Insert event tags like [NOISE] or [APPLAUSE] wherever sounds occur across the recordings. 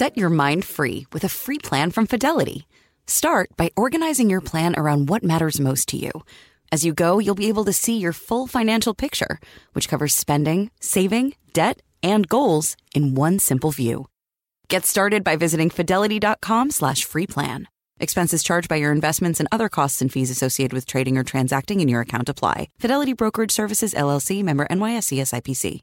Set your mind free with a free plan from Fidelity. Start by organizing your plan around what matters most to you. As you go, you'll be able to see your full financial picture, which covers spending, saving, debt, and goals in one simple view. Get started by visiting fidelity.com slash free plan. Expenses charged by your investments and other costs and fees associated with trading or transacting in your account apply. Fidelity Brokerage Services, LLC, member NYSE SIPC.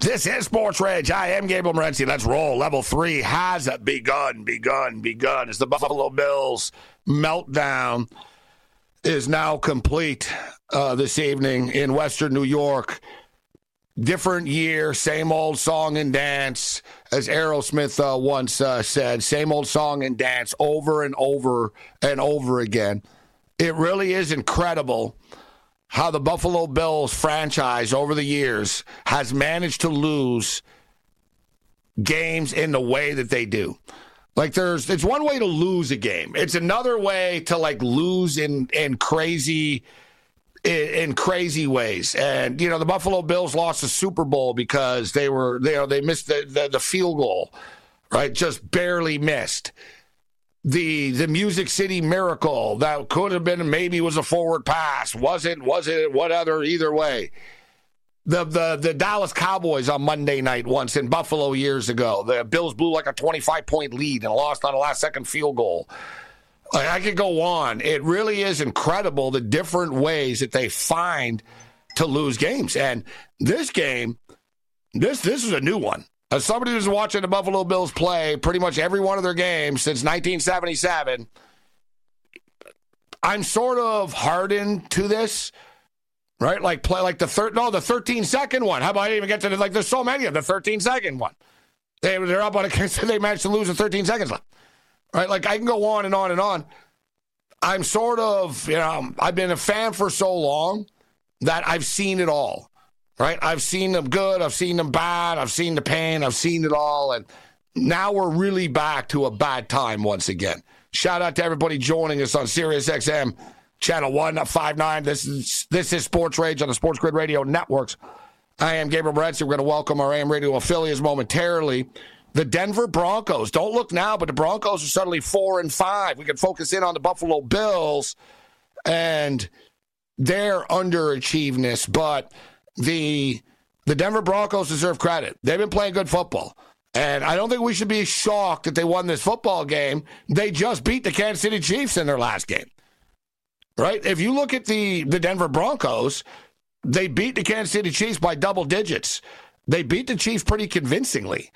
This is Sports Rage. I am Gabriel Morency. Let's roll. Level three has begun, begun, begun. As the Buffalo Bills meltdown is now complete uh, this evening in Western New York. Different year, same old song and dance, as Aerosmith uh, once uh, said. Same old song and dance over and over and over again. It really is incredible how the Buffalo Bills franchise over the years has managed to lose games in the way that they do. Like there's it's one way to lose a game. It's another way to like lose in in crazy in, in crazy ways. And you know, the Buffalo Bills lost the Super Bowl because they were they you know, they missed the, the, the field goal, right? Just barely missed the the Music City Miracle that could have been maybe was a forward pass. Wasn't was it what other either way. The the the Dallas Cowboys on Monday night once in Buffalo years ago. The Bills blew like a 25 point lead and lost on a last second field goal. I could go on. It really is incredible the different ways that they find to lose games. And this game this this is a new one as somebody who's watching the Buffalo Bills play pretty much every one of their games since 1977, I'm sort of hardened to this. Right, like play like the third, no, the 13 second one. How about I even get to the, like? There's so many of the 13 second one. They they're up on a [LAUGHS] they managed to lose in 13 seconds left. Right, like I can go on and on and on. I'm sort of, you know, I've been a fan for so long that I've seen it all right? I've seen them good, I've seen them bad, I've seen the pain, I've seen it all. And now we're really back to a bad time once again. Shout out to everybody joining us on Sirius XM, channel 159. Uh, this is this is Sports Rage on the Sports Grid Radio Networks. I am Gabriel Morency. We're going to welcome our AM radio affiliates momentarily. The Denver Broncos. Don't look now, but the Broncos are suddenly four and five. We can focus in on the Buffalo Bills and their underachievedness, but the the Denver Broncos deserve credit. They've been playing good football. And I don't think we should be shocked that they won this football game. They just beat the Kansas City Chiefs in their last game. Right? If you look at the, the Denver Broncos, they beat the Kansas City Chiefs by double digits. They beat the Chiefs pretty convincingly.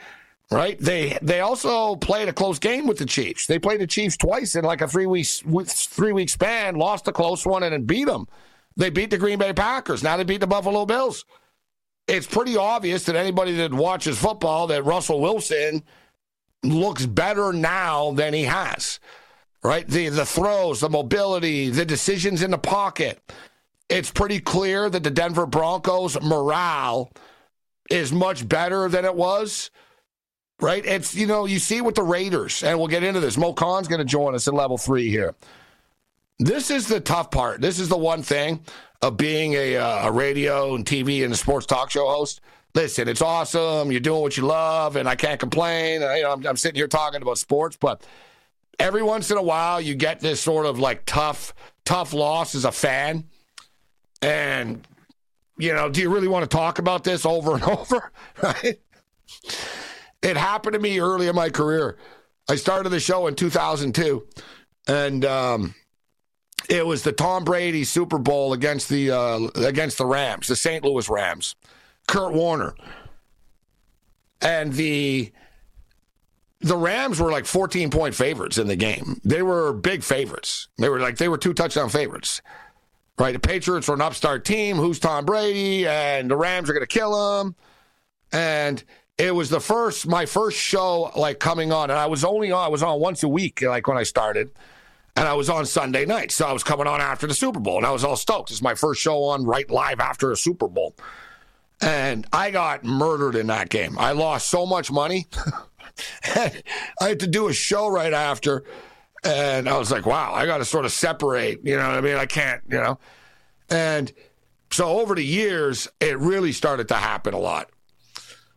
Right? They they also played a close game with the Chiefs. They played the Chiefs twice in like a three week three week span, lost a close one, and then beat them. They beat the Green Bay Packers. Now they beat the Buffalo Bills. It's pretty obvious that anybody that watches football that Russell Wilson looks better now than he has. Right? The the throws, the mobility, the decisions in the pocket. It's pretty clear that the Denver Broncos morale is much better than it was. Right? It's you know, you see with the Raiders, and we'll get into this. Moe Kahn's gonna join us at level three here. This is the tough part. This is the one thing of being a, uh, a radio and TV and a sports talk show host. Listen, it's awesome. You're doing what you love, and I can't complain. I, you know, I'm, I'm sitting here talking about sports, but every once in a while, you get this sort of like tough, tough loss as a fan, and you know, do you really want to talk about this over and [LAUGHS] over? Right? It happened to me early in my career. I started the show in 2002, and um, it was the Tom Brady Super Bowl against the uh, against the Rams, the St. Louis Rams. Kurt Warner and the the Rams were like 14 point favorites in the game. They were big favorites. They were like, they were two touchdown favorites. Right? The Patriots were an upstart team. Who's Tom Brady? And the Rams are going to kill him. And it was the first, my first show like coming on. And I was only on, I was on once a week, like when I started. And I was on Sunday night. So I was coming on after the Super Bowl. And I was all stoked. It's my first show on right live after a Super Bowl. And I got murdered in that game. I lost so much money. [LAUGHS] I had to do a show right after. And I was like, wow, I got to sort of separate. You know what I mean? I can't, you know? And so over the years, it really started to happen a lot.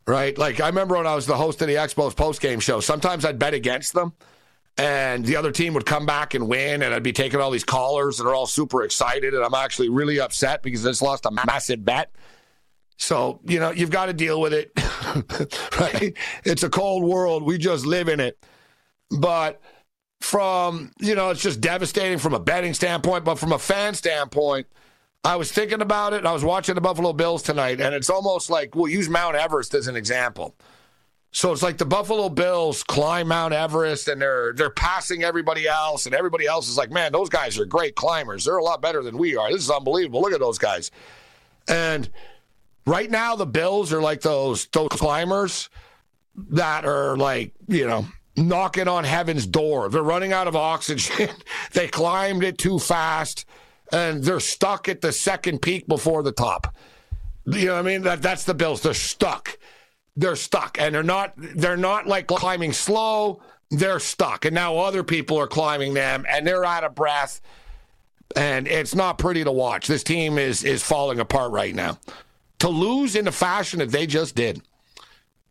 Right? Like I remember when I was the host of the Expos post game show, sometimes I'd bet against them and the other team would come back and win, and I'd be taking all these callers that are all super excited, and I'm actually really upset because I just lost a massive bet. So, you know, you've got to deal with it, [LAUGHS] right? It's a cold world. We just live in it. But from, you know, it's just devastating from a betting standpoint, but from a fan standpoint, I was thinking about it. I was watching the Buffalo Bills tonight, and it's almost like we'll use Mount Everest as an example. So it's like the Buffalo Bills climb Mount Everest and they're they're passing everybody else, and everybody else is like, man, those guys are great climbers. They're a lot better than we are. This is unbelievable. Look at those guys. And right now, the Bills are like those those climbers that are like, you know, knocking on heaven's door. They're running out of oxygen. [LAUGHS] they climbed it too fast, and they're stuck at the second peak before the top. You know what I mean? That that's the Bills. They're stuck they're stuck and they're not they're not like climbing slow they're stuck. And now other people are climbing them and they're out of breath and it's not pretty to watch. This team is is falling apart right now. To lose in the fashion that they just did.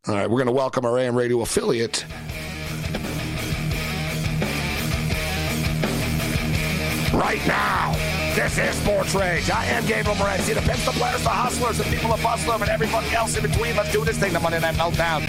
All right we're going to welcome our am radio affiliate. Right now this is Sports Rage. I am Gabriel Morency. The pimps, the players, the hustlers, the people of Bustler, and everybody else in between. Let's do this thing. The Monday Night Meltdown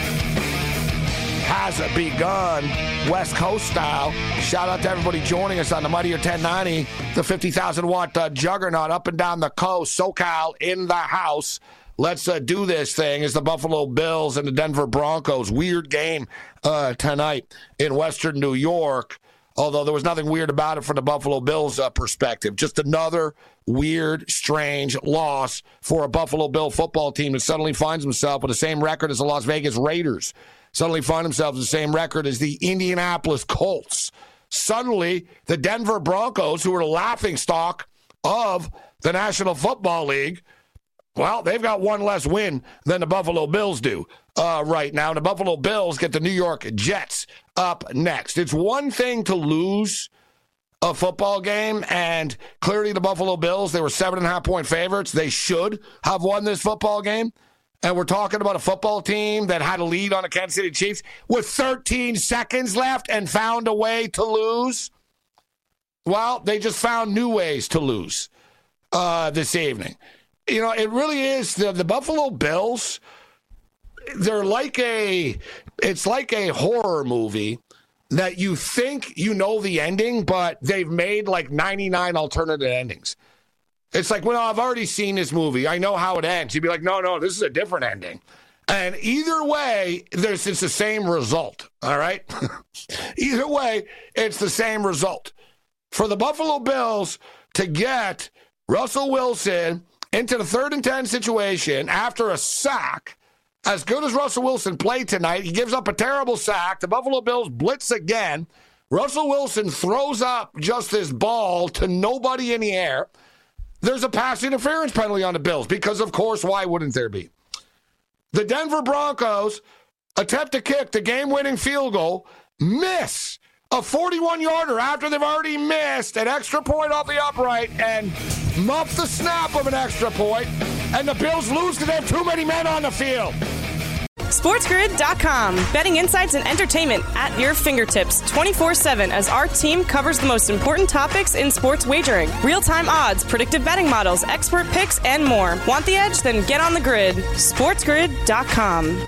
has begun West Coast style. Shout out to everybody joining us on the Mighty 1090, the 50,000 watt uh, juggernaut up and down the coast. SoCal in the house. Let's uh, do this thing as the Buffalo Bills and the Denver Broncos. Weird game uh, tonight in Western New York although there was nothing weird about it from the Buffalo Bills uh, perspective. Just another weird, strange loss for a Buffalo Bill football team that suddenly finds himself with the same record as the Las Vegas Raiders, suddenly find themselves the same record as the Indianapolis Colts. Suddenly, the Denver Broncos, who were the laughing stock of the National Football League, well, they've got one less win than the Buffalo Bills do uh, right now. And the Buffalo Bills get the New York Jets up next. It's one thing to lose a football game, and clearly the Buffalo Bills, they were seven and a half point favorites. They should have won this football game. And we're talking about a football team that had a lead on the Kansas City Chiefs with 13 seconds left and found a way to lose. Well, they just found new ways to lose uh, this evening you know, it really is the, the Buffalo Bills. They're like a, it's like a horror movie that you think you know the ending, but they've made like 99 alternative endings. It's like, well, I've already seen this movie. I know how it ends. You'd be like, no, no, this is a different ending. And either way, there's it's the same result. All right. [LAUGHS] either way, it's the same result. For the Buffalo Bills to get Russell Wilson into the third and 10 situation after a sack. As good as Russell Wilson played tonight, he gives up a terrible sack. The Buffalo Bills blitz again. Russell Wilson throws up just this ball to nobody in the air. There's a pass interference penalty on the Bills because, of course, why wouldn't there be? The Denver Broncos attempt to kick the game winning field goal, miss a 41 yarder after they've already missed an extra point off the upright and muff the snap of an extra point, and the Bills lose because they have too many men on the field. SportsGrid.com. Betting insights and entertainment at your fingertips 24 7 as our team covers the most important topics in sports wagering real time odds, predictive betting models, expert picks, and more. Want the edge? Then get on the grid. SportsGrid.com.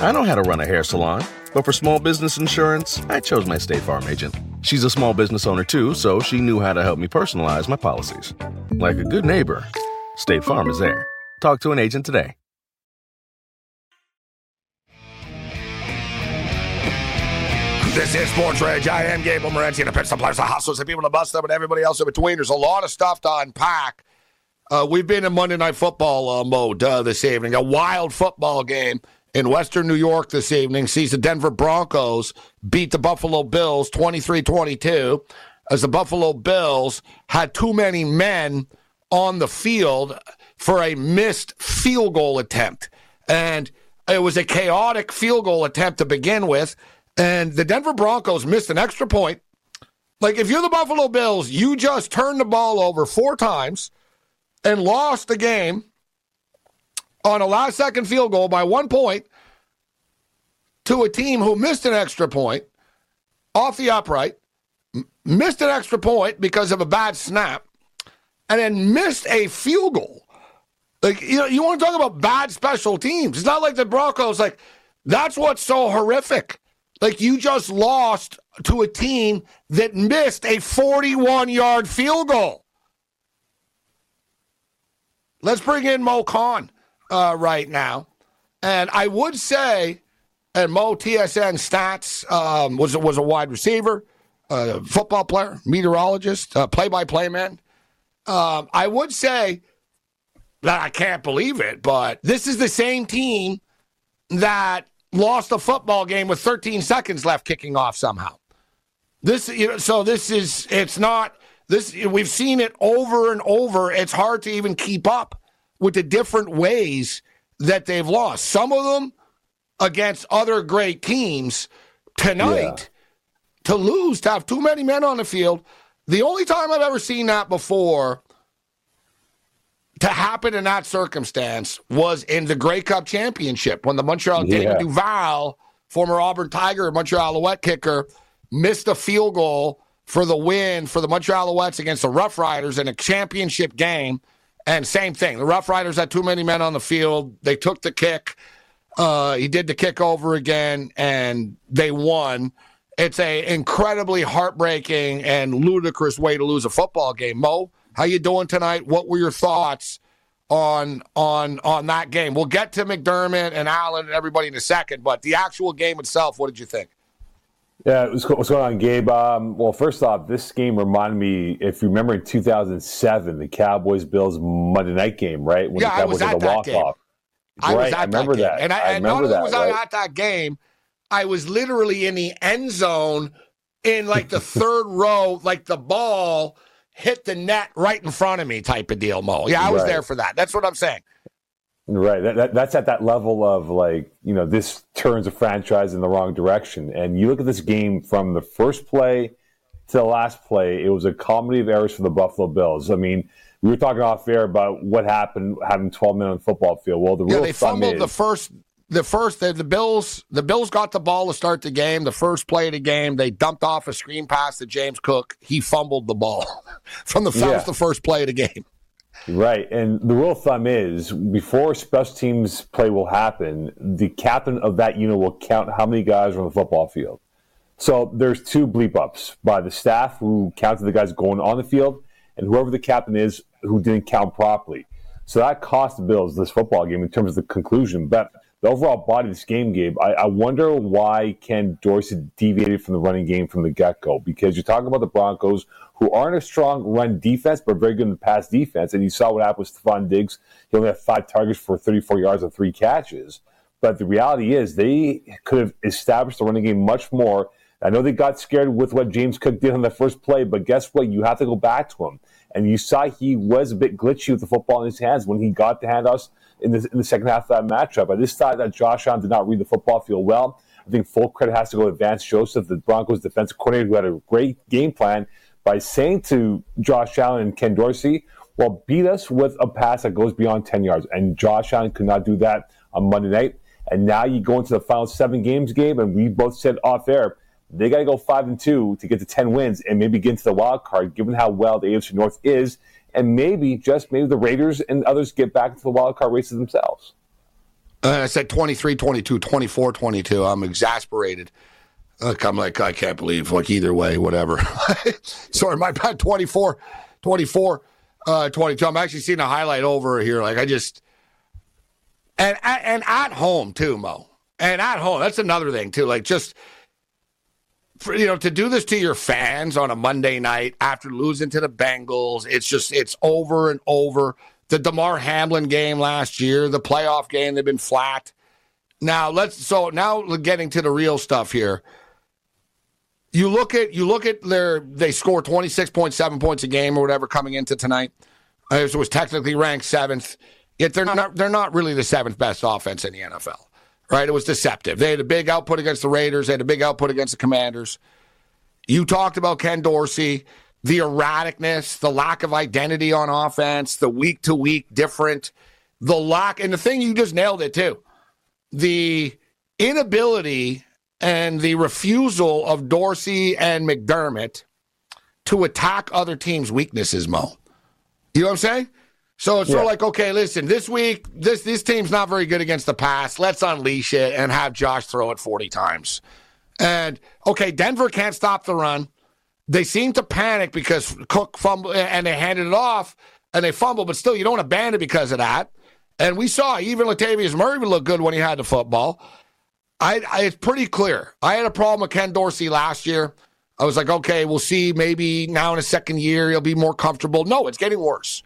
I know how to run a hair salon, but for small business insurance, I chose my State Farm agent. She's a small business owner too, so she knew how to help me personalize my policies. Like a good neighbor, State Farm is there. Talk to an agent today. This is Sports Rage. I am Gabriel Morency, the pits, the players, the hustlers, the people, the bust them, and everybody else in between. There's a lot of stuff to unpack. Uh, we've been in Monday Night Football uh, mode uh, this evening. A wild football game in Western New York this evening sees the Denver Broncos beat the Buffalo Bills 23 22 as the Buffalo Bills had too many men on the field for a missed field goal attempt. And it was a chaotic field goal attempt to begin with. And the Denver Broncos missed an extra point. Like, if you're the Buffalo Bills, you just turned the ball over four times and lost the game on a last second field goal by one point to a team who missed an extra point off the upright, missed an extra point because of a bad snap, and then missed a field goal. Like, you know, you want to talk about bad special teams. It's not like the Broncos, like, that's what's so horrific. Like, you just lost to a team that missed a 41 yard field goal. Let's bring in Moe Kahn uh, right now. And I would say, and Mo TSN stats um, was was a wide receiver, uh, football player, meteorologist, play by play man. Um, I would say that I can't believe it, but this is the same team that lost a football game with 13 seconds left, kicking off somehow. This, you know, so this is it's not this. We've seen it over and over. It's hard to even keep up with the different ways that they've lost. Some of them against other great teams tonight yeah. to lose, to have too many men on the field. The only time I've ever seen that before to happen in that circumstance was in the Grey Cup championship when the Montreal yeah. David Duval, former Auburn Tiger Montreal Alouette kicker, missed a field goal for the win for the Montreal Alouettes against the Rough Riders in a championship game and same thing. The Rough Riders had too many men on the field. They took the kick. Uh, he did the kick over again, and they won. It's a incredibly heartbreaking and ludicrous way to lose a football game. Mo, how you doing tonight? What were your thoughts on on on that game? We'll get to McDermott and Allen and everybody in a second, but the actual game itself, what did you think? Yeah, what's, what's going on, Gabe? Um, well, first off, this game reminded me, if you remember in 2007, the Cowboys Bills Monday night game, right? When yeah, the Cowboys I was at that game. I was at I remember that, that. And, I, I and only that, was I right? at that game, I was literally in the end zone in like the [LAUGHS] third row, like the ball hit the net right in front of me type of deal, Mo. Yeah, I was right. there for that. That's what I'm saying. Right. That, that, that's at that level of like, you know, this turns a franchise in the wrong direction. And you look at this game from the first play to the last play, it was a comedy of errors for the Buffalo Bills. I mean, we were talking off air about what happened having 12 men on the football field. Well, the yeah, real they fumbled is, the first the first the, the, Bills the Bills got the ball to start the game. The first play of the game, they dumped off a screen pass to James Cook. He fumbled the ball [LAUGHS] from the, yeah. the first play of the game. Right. And the rule of thumb is before special teams play will happen, the captain of that unit will count how many guys are on the football field. So there's two bleep ups by the staff who counted the guys going on the field and whoever the captain is who didn't count properly. So that cost the Bills this football game in terms of the conclusion. But the overall body of this game, Gabe, I, I wonder why Ken Dorsey deviated from the running game from the get go. Because you're talking about the Broncos who aren't a strong run defense, but very good in the pass defense. And you saw what happened with Stefon Diggs. He only had five targets for 34 yards and three catches. But the reality is they could have established the running game much more. I know they got scared with what James Cook did on the first play, but guess what? You have to go back to him. And you saw he was a bit glitchy with the football in his hands when he got the handoffs in the, in the second half of that matchup. I just thought that Josh Allen did not read the football field well. I think full credit has to go to Vance Joseph, the Broncos defensive coordinator, who had a great game plan by saying to Josh Allen and Ken Dorsey, well, beat us with a pass that goes beyond 10 yards. And Josh Allen could not do that on Monday night. And now you go into the final seven games game, and we both said off air, they got to go five and two to get to 10 wins and maybe get into the wild card, given how well the AFC North is. And maybe, just maybe the Raiders and others get back into the wild card races themselves. Uh, I said 23 22, 24 22. I'm exasperated. Look, I'm like, I can't believe, like, either way, whatever. [LAUGHS] Sorry, my bad, 24 24 uh, 22. I'm actually seeing a highlight over here. Like, I just, and, and at home, too, Mo. And at home, that's another thing, too. Like, just, for, you know, to do this to your fans on a Monday night after losing to the Bengals, it's just, it's over and over the Damar Hamlin game last year, the playoff game, they've been flat. Now let's so now getting to the real stuff here. You look at you look at their they score twenty six point seven points a game or whatever coming into tonight. Uh, it was technically ranked seventh, yet they're not they're not really the seventh best offense in the NFL. Right? It was deceptive. They had a big output against the Raiders. They had a big output against the Commanders. You talked about Ken Dorsey the erraticness, the lack of identity on offense, the week to week different, the lack, and the thing you just nailed it too the inability and the refusal of Dorsey and McDermott to attack other teams' weaknesses, Mo. You know what I'm saying? So it's yeah. sort of like, okay, listen, this week, this this team's not very good against the pass. Let's unleash it and have Josh throw it 40 times. And okay, Denver can't stop the run they seem to panic because Cook fumbled and they handed it off and they fumbled, but still, you don't abandon because of that. And we saw even Latavius Murray would look good when he had the football. I, I, it's pretty clear. I had a problem with Ken Dorsey last year. I was like, okay, we'll see. Maybe now in a second year he'll be more comfortable. No, it's getting worse.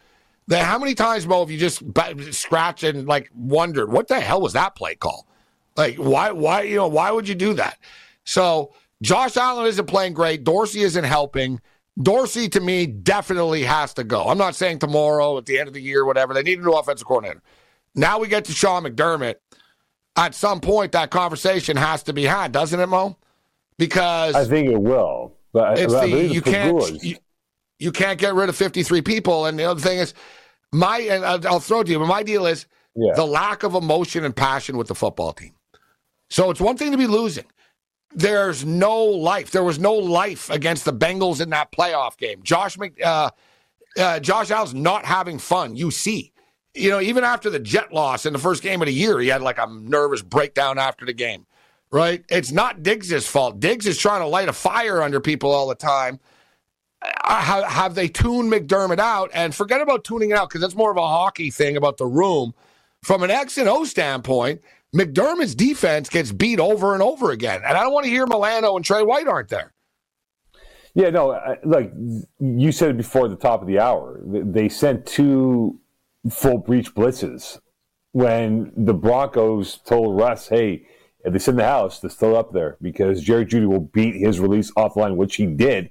The, how many times, Mo, have you just scratched and like wondered what the hell was that play call? Like, why, why, you know, why would you do that? So Josh Allen isn't playing great. Dorsey isn't helping. Dorsey, to me, definitely has to go. I'm not saying tomorrow, at the end of the year, whatever. They need a new offensive coordinator. Now we get to Sean McDermott. At some point, that conversation has to be had, doesn't it, Mo? Because I think it will. But it's the, you can't you, you, can't get rid of 53 people. And the other thing is, my and I'll throw it to you, but my deal is yeah. the lack of emotion and passion with the football team. So it's one thing to be losing there's no life. There was no life against the Bengals in that playoff game. Josh Mc, uh, uh, Josh Allen's not having fun. You see, you know, even after the Jet loss in the first game of the year, he had like a nervous breakdown after the game. Right? It's not Diggs' fault. Diggs is trying to light a fire under people all the time. Uh, have, they tuned McDermott out? And forget about tuning it out because that's more of a hockey thing about the room. From an X and O standpoint, McDermott's defense gets beat over and over again. And I don't want to hear Milano and Trey White aren't there. Yeah, no, like you said before the top of the hour, they sent two full breach blitzes when the Broncos told Russ, hey, if they in the house, they're still up there because Jerry Jeudy will beat his release off the line, which he did.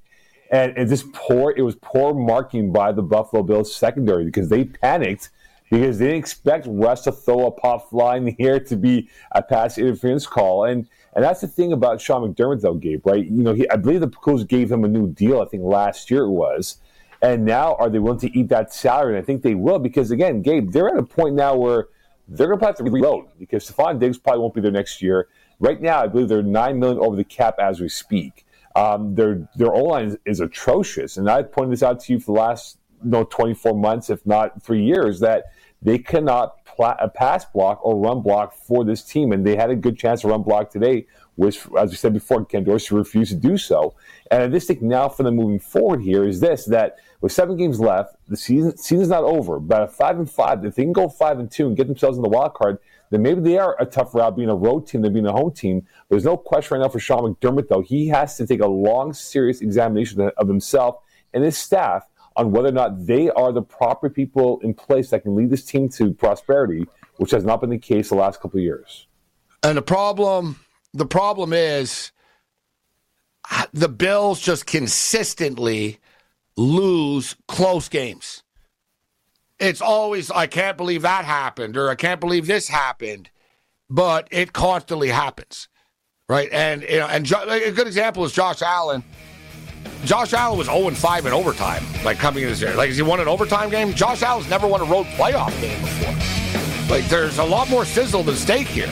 And, and this poor, it was poor marking by the Buffalo Bills secondary because they panicked because they didn't expect Russ to throw a pop fly in the air to be a pass interference call. And and that's the thing about Sean McDermott, though, Gabe, right? You know, he, I believe the Colts gave him a new deal, I think last year it was. And now are they willing to eat that salary? And I think they will because, again, Gabe, they're at a point now where they're going to have to reload because Stefon Diggs probably won't be there next year. Right now, I believe they're 9 million over the cap as we speak. Um, their their O line is, is, atrocious. And I've pointed this out to you for the last you know, 24 months, if not three years, that – they cannot pla- pass block or run block for this team, and they had a good chance to run block today, which, as we said before, Ken Dorsey refused to do so. And I just think now for them moving forward here is this: that with seven games left, the season season's not over. But at five and five, if they can go five and two and get themselves in the wild card, then maybe they are a tough route being a road team than being a home team. There's no question right now for Sean McDermott, though. He has to take a long, serious examination of himself and his staff on whether or not they are the proper people in place that can lead this team to prosperity, which has not been the case the last couple of years. And the problem, the problem is the Bills just consistently lose close games. It's always, I can't believe that happened, or I can't believe this happened, but it constantly happens, right? And you know, and jo- a good example is Josh Allen. Josh Allen was 0 5 in overtime, like coming in this year. Like, has he won an overtime game? Josh Allen's never won a road playoff game before. Like, there's a lot more sizzle than steak here.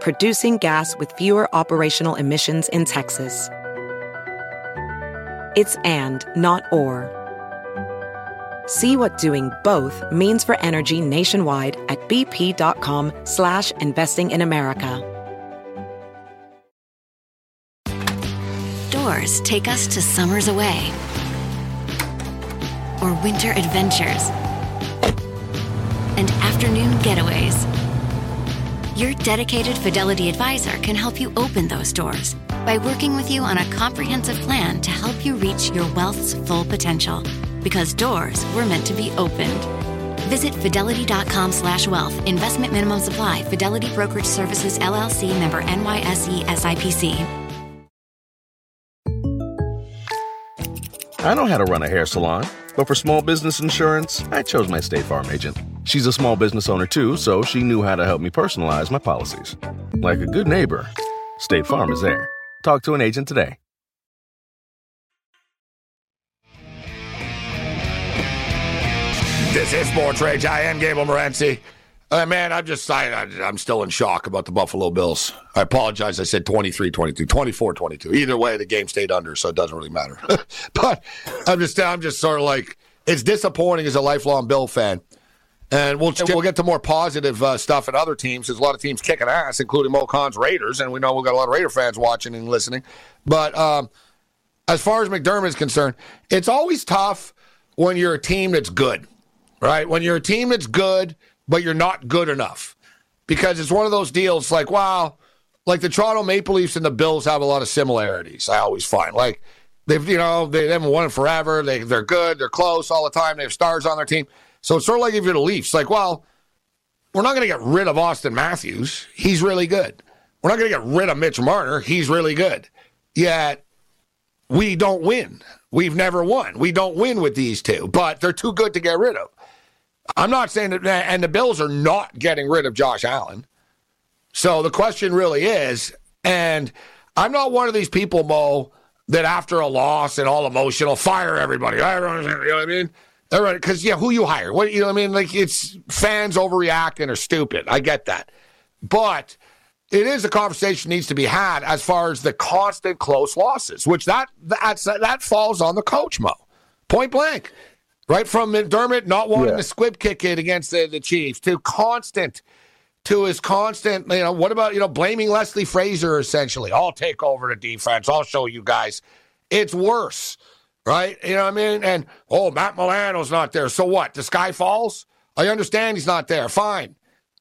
producing gas with fewer operational emissions in Texas. It's and, not or. See what doing both means for energy nationwide at bp.com slash investing in America. Doors take us to summers away or winter adventures and afternoon getaways your dedicated Fidelity advisor can help you open those doors by working with you on a comprehensive plan to help you reach your wealth's full potential. Because doors were meant to be opened. Visit fidelity.com slash wealth. Investment minimum supply. Fidelity Brokerage Services LLC member NYSE SIPC. I know how to run a hair salon, but for small business insurance, I chose my State Farm agent. She's a small business owner too, so she knew how to help me personalize my policies. Like a good neighbor, State Farm is there. Talk to an agent today. This is Sports Rage. I am Gabriel Morency. Uh, man, I'm just I, I'm still in shock about the Buffalo Bills. I apologize. I said 23 22, 24 22. Either way, the game stayed under, so it doesn't really matter. [LAUGHS] but I'm just I'm just sort of like it's disappointing as a lifelong Bill fan and we'll we'll get to more positive uh, stuff in other teams. There's a lot of teams kicking ass, including Moe Kahn's Raiders, and we know we've got a lot of Raider fans watching and listening. But um, as far as McDermott is concerned, it's always tough when you're a team that's good, right? When you're a team that's good, but you're not good enough, because it's one of those deals. Like, wow, like the Toronto Maple Leafs and the Bills have a lot of similarities. I always find like they've you know they haven't won it forever. They they're good, they're close all the time. They have stars on their team so it's sort of like if you're the Leafs, like, well, we're not going to get rid of Auston Matthews. He's really good. We're not going to get rid of Mitch Marner. He's really good. Yet we don't win. We've never won. We don't win with these two, but they're too good to get rid of. I'm not saying that, and the Bills are not getting rid of Josh Allen. So the question really is, and I'm not one of these people, Mo, that after a loss and all emotional, fire everybody. You know what I mean? All right, because yeah, who you hire? What you know? what I mean, like it's fans overreacting or stupid. I get that, but it is a conversation needs to be had as far as the constant close losses, which that that's that falls on the coach, Mo, point blank, right from McDermott not wanting yeah. the squib kick it against the, the Chiefs to constant to his constant, you know, what about, you know, blaming Leslie Frazier essentially? I'll take over the defense. I'll show you guys. It's worse right? You know what I mean? And oh, Matt Milano's not there. So what? The sky falls? I understand he's not there. Fine.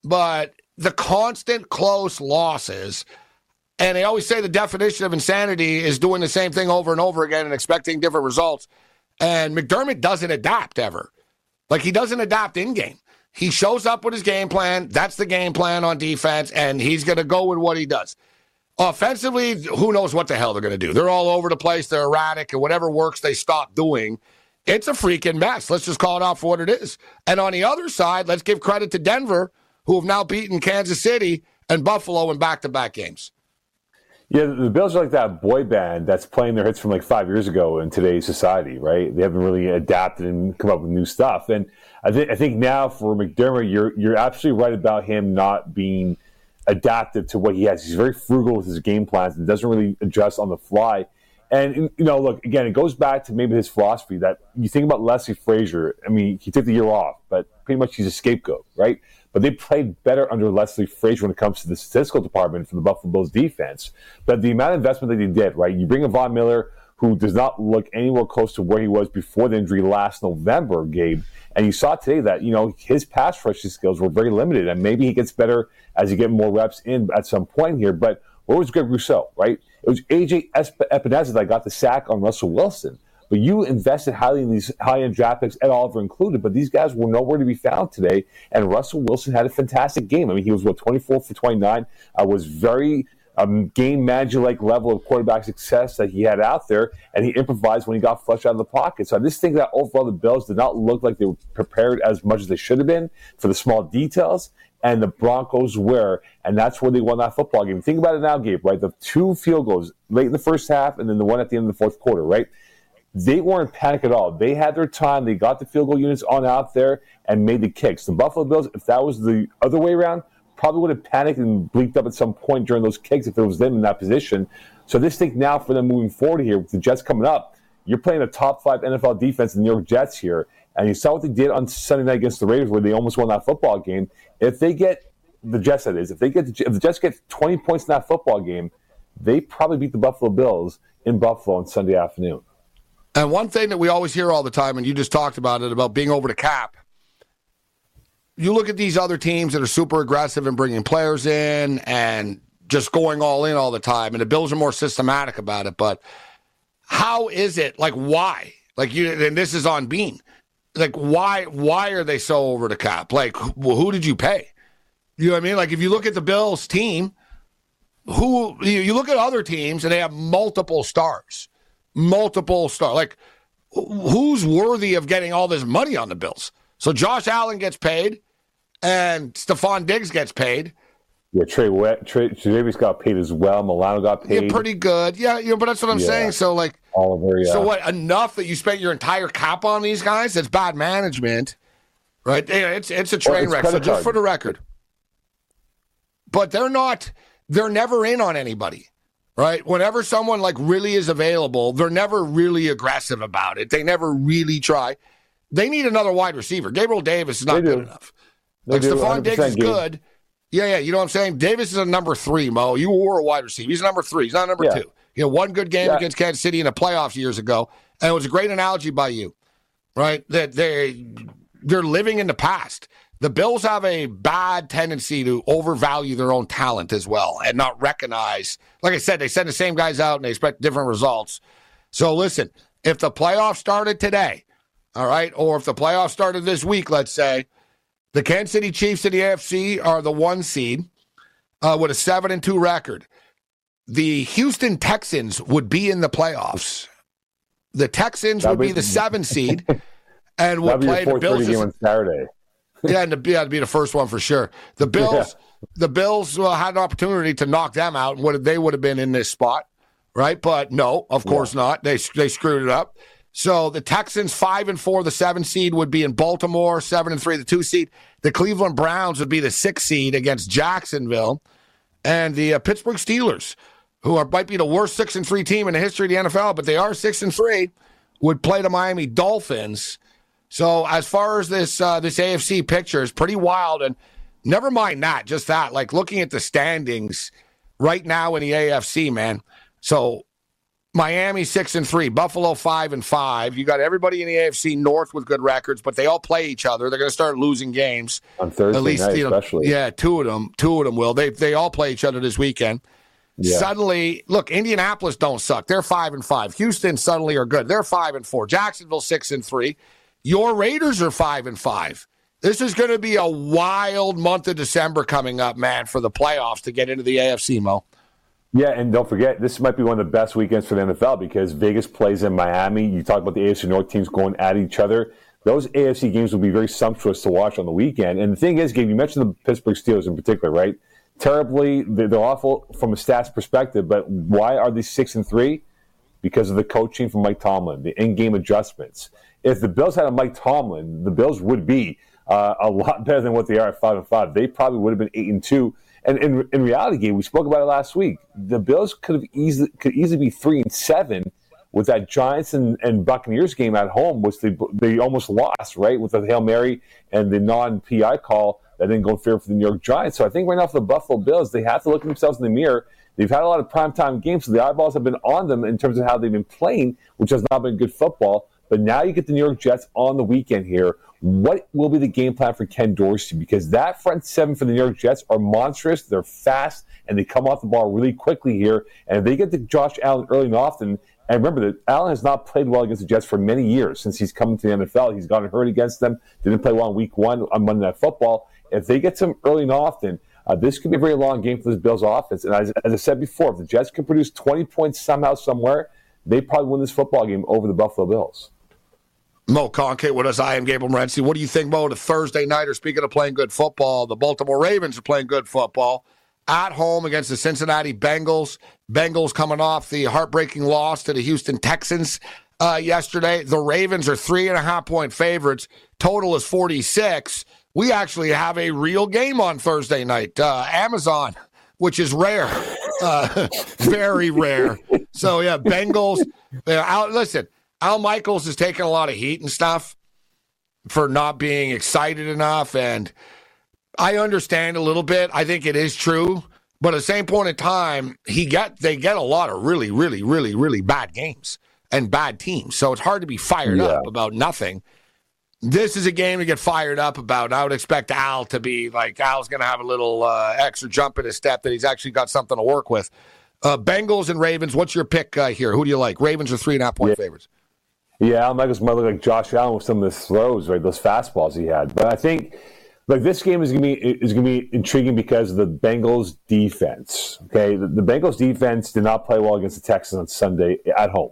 But the constant close losses, and they always say the definition of insanity is doing the same thing over and over again and expecting different results. And McDermott doesn't adapt ever. Like he doesn't adapt in game. He shows up with his game plan. That's the game plan on defense, and he's going to go with what he does. Offensively, who knows what the hell they're going to do? They're all over the place. They're erratic, and whatever works, they stop doing. It's a freaking mess. Let's just call it out for what it is. And on the other side, let's give credit to Denver, who have now beaten Kansas City and Buffalo in back to back games. Yeah, the Bills are like that boy band that's playing their hits from like five years ago in today's society, right? They haven't really adapted and come up with new stuff. And I, th- I think now for McDermott, you're you're absolutely right about him not being – adaptive to what he has. He's very frugal with his game plans and doesn't really adjust on the fly. And you know, look again. It goes back to maybe his philosophy that you think about Leslie Frazier. I mean, he took the year off, but pretty much he's a scapegoat, right? But they played better under Leslie Frazier when it comes to the statistical department for the Buffalo Bills defense. But the amount of investment that they did, right? You bring a Von Miller who does not look anywhere close to where he was before the injury last November, Gabe. And you saw today that, you know, his pass rushing skills were very limited. And maybe he gets better as he get more reps in at some point here. But where was Greg Rousseau, right? It was AJ Epenesa that got the sack on Russell Wilson. But you invested highly in these high end draft picks, Ed Oliver included, but these guys were nowhere to be found today. And Russell Wilson had a fantastic game. I mean, he was, what, 24 for 29, uh, was very um, game manager like level of quarterback success that he had out there, and he improvised when he got flushed out of the pocket. So I just think that overall the Bills did not look like they were prepared as much as they should have been for the small details, and the Broncos were, and that's where they won that football game. Think about it now, Gabe, right? The two field goals late in the first half, and then the one at the end of the fourth quarter, right? They weren't panic at all. They had their time. They got the field goal units on out there and made the kicks. The Buffalo Bills, if that was the other way around, probably would have panicked and bleeped up at some point during those kicks if it was them in that position. So this thing now for them moving forward here with the Jets coming up, you're playing a top five NFL defense, the New York Jets here, and you saw what they did on Sunday night against the Raiders, where they almost won that football game. If they get the Jets, that is, if they get the, if the Jets get 20 points in that football game, they probably beat the Buffalo Bills in Buffalo on Sunday afternoon. And one thing that we always hear all the time, and you just talked about it, about being over the cap you look at these other teams that are super aggressive and bringing players in and just going all in all the time, and the Bills are more systematic about it. But how is it? Like, why? Like you, and this is on Beane. Like, why? Why are they so over the cap? Like, who, who did you pay? You know what I mean? Like, if you look at the Bills team, who you, look at other teams and they have multiple stars, multiple stars. Like, who's worthy of getting all this money on the Bills? So Josh Allen gets paid and Stefon Diggs gets paid. Yeah, Trey, Trey, Trey Davis got paid as well. Milano got paid. Yeah, pretty good. Yeah, you know, but that's what I'm yeah. saying. So like, Oliver. Yeah. So what? Enough that you spent your entire cap on these guys? That's bad management, right? Yeah, it's it's a train well, wreck. So just for the record, but they're not. They're never in on anybody, right? Whenever someone like really is available, they're never really aggressive about it. They never really try. They need another wide receiver. Gabriel Davis is not good enough. Like Stefon Diggs is good. Yeah, yeah. You know what I'm saying? Davis is a number three, Mo. You were a wide receiver. He's a number three. He's not number yeah. two. You know, one good game yeah. against Kansas City in the playoffs years ago. And it was a great analogy by you, right? That they they're living in the past. The Bills have a bad tendency to overvalue their own talent as well and not recognize. Like I said, they send the same guys out and they expect different results. So listen, if the playoffs started today, all right, or if the playoffs started this week, let's say, the Kansas City Chiefs in the AFC are the one seed uh, with a seven and two record. The Houston Texans would be in the playoffs. The Texans That'd would be, be the seven seed [LAUGHS] and would play the Bills game on Saturday. [LAUGHS] yeah, and the, yeah, would be the first one for sure. The Bills, yeah. the Bills uh, had an opportunity to knock them out. Would they would have been in this spot, right? But no, of course yeah. not. They they screwed it up. So the Texans five and four, the seven seed would be in Baltimore, seven and three, the two seed. The Cleveland Browns would be the six seed against Jacksonville, and the uh, Pittsburgh Steelers, who are might be the worst six and three team in the history of the NFL, but they are six and three, would play the Miami Dolphins. So as far as this uh, this AFC picture is pretty wild, and never mind that, just that, like looking at the standings right now in the AFC, man. So Miami six and three, Buffalo five and five. You got everybody in the AFC North with good records, but they all play each other. They're going to start losing games on Thursday At least, night, you know, especially. Yeah, two of them, two of them will. They they all play each other this weekend. Yeah. Suddenly, look, Indianapolis don't suck. They're five and five. Houston suddenly are good. They're five and four. Jacksonville six and three. Your Raiders are five and five. This is going to be a wild month of December coming up, man, for the playoffs to get into the AFC, Mo. Yeah, and don't forget, this might be one of the best weekends for the NFL because Vegas plays in Miami. You talk about the AFC North teams going at each other. Those AFC games will be very sumptuous to watch on the weekend. And the thing is, Gabe, you mentioned the Pittsburgh Steelers in particular, right? Terribly, they're awful from a stats perspective, but why are they six and three? Because of the coaching from Mike Tomlin, the in-game adjustments. If the Bills had a Mike Tomlin, the Bills would be uh, a lot [LAUGHS] better than what they are at five and five. They probably would have been eight and two And in, in reality, game we spoke about it last week. The Bills could have easily could easily be three and seven with that Giants and, and Buccaneers game at home, which they they almost lost, right, with the hail mary and the non PI call that didn't go in favor for the New York Giants. So I think right now for the Buffalo Bills, they have to look themselves in the mirror. They've had a lot of primetime games, so the eyeballs have been on them in terms of how they've been playing, which has not been good football. But now you get the New York Jets on the weekend here. What will be the game plan for Ken Dorsey? Because that front seven for the New York Jets are monstrous. They're fast and they come off the ball really quickly here. And if they get to Josh Allen early and often, and remember that Allen has not played well against the Jets for many years since he's come to the NFL. He's gotten hurt against them. Didn't play well in Week One on Monday Night Football. If they get some early and often, uh, this could be a very long game for this Bills offense. And as, as I said before, if the Jets can produce 20 points somehow, somewhere, they probably win this football game over the Buffalo Bills. Moe Conkate with us. I am Gabriel Morency. What do you think, Moe, the Thursday nighter? Speaking of playing good football, the Baltimore Ravens are playing good football at home against the Cincinnati Bengals. Bengals coming off the heartbreaking loss to the Houston Texans uh, yesterday. The Ravens are three and a half point favorites. Total is 46. We actually have a real game on Thursday night. Uh, Amazon, which is rare, uh, [LAUGHS] very rare. So, yeah, Bengals. Out, listen, Al Michaels is taking a lot of heat and stuff for not being excited enough. And I understand a little bit. I think it is true. But at the same point in time, he get they get a lot of really, really, really, really bad games and bad teams. So it's hard to be fired yeah. up about nothing. This is a game to get fired up about. I would expect Al to be like Al's going to have a little uh, extra jump in his step that he's actually got something to work with. Uh, Bengals and Ravens. What's your pick uh, here? Who do you like? Ravens are three and a half point yeah. favorites. Yeah, Al Michaels might look like Josh Allen with some of his throws, right? Those fastballs he had. But I think like this game is gonna be is gonna be intriguing because of the Bengals defense. Okay, the, the, Bengals defense did not play well against the Texans on Sunday at home,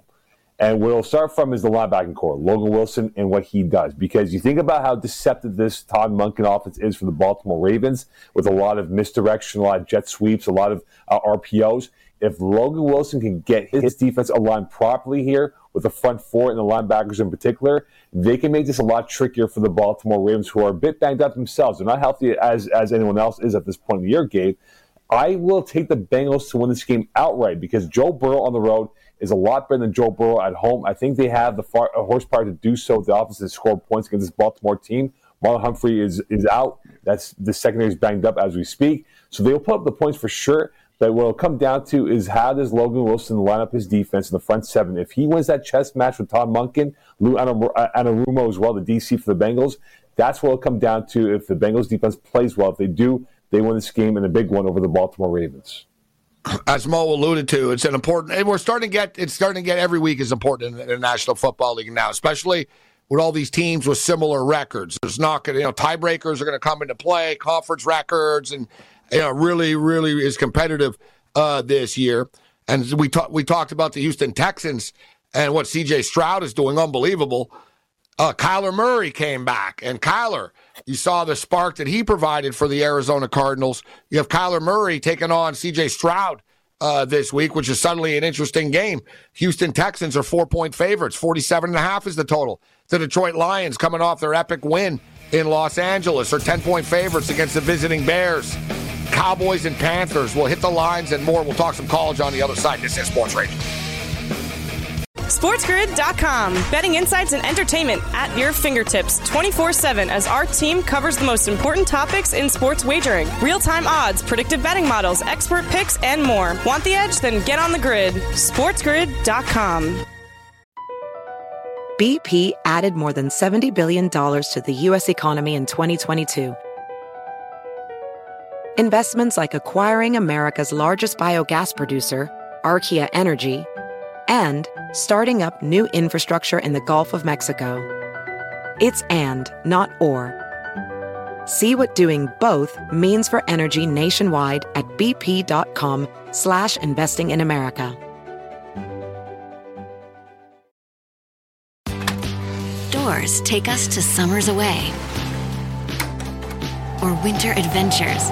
and what we'll start from is the linebacking corps, Logan Wilson, and what he does. Because you think about how deceptive this Todd Monken offense is for the Baltimore Ravens, with a lot of misdirection, a lot of jet sweeps, a lot of uh, RPOs. If Logan Wilson can get his defense aligned properly here, with the front four and the linebackers in particular, they can make this a lot trickier for the Baltimore Ravens, who are a bit banged up themselves. They're not healthy as, as anyone else is at this point in the year, Gabe. I will take the Bengals to win this game outright because Joe Burrow on the road is a lot better than Joe Burrow at home. I think they have the far, horsepower to do so. The offense score points against this Baltimore team. Marlon Humphrey is is out. That's the secondary is banged up as we speak. So they'll put up the points for sure. But what it'll come down to is how does Logan Wilson line up his defense in the front seven? If he wins that chess match with Tom Monken, Lou Anarumo as well, the DC for the Bengals, that's what it'll come down to if the Bengals defense plays well. If they do, they win this game in a big one over the Baltimore Ravens. As Moe alluded to, it's an important, and we're starting to get, it's starting to get every week is important in the National Football League now, especially with all these teams with similar records. There's not going to, you know, tiebreakers are going to come into play, conference records, and you know, really, really is competitive uh, this year. And we talked we talked about the Houston Texans and what C.J. Stroud is doing, unbelievable. Uh, Kyler Murray came back, and Kyler, you saw the spark that he provided for the Arizona Cardinals. You have Kyler Murray taking on C.J. Stroud uh, this week, which is suddenly an interesting game. Houston Texans are four point favorites, 47 and a half is the total. The Detroit Lions coming off their epic win in Los Angeles are 10 point favorites against the visiting Bears. Cowboys and Panthers. We'll hit the lines and more. We'll talk some college on the other side. This is Sports Radio. SportsGrid.com. Betting insights and entertainment at your fingertips 24 7 as our team covers the most important topics in sports wagering real time odds, predictive betting models, expert picks, and more. Want the edge? Then get on the grid. SportsGrid.com. BP added more than $70 billion to the U.S. economy in 2022 Investments like acquiring America's largest biogas producer, Archaea Energy, and starting up new infrastructure in the Gulf of Mexico. It's and, not or. See what doing both means for energy nationwide at bp.com slash investing in America. Doors take us to summers away or winter adventures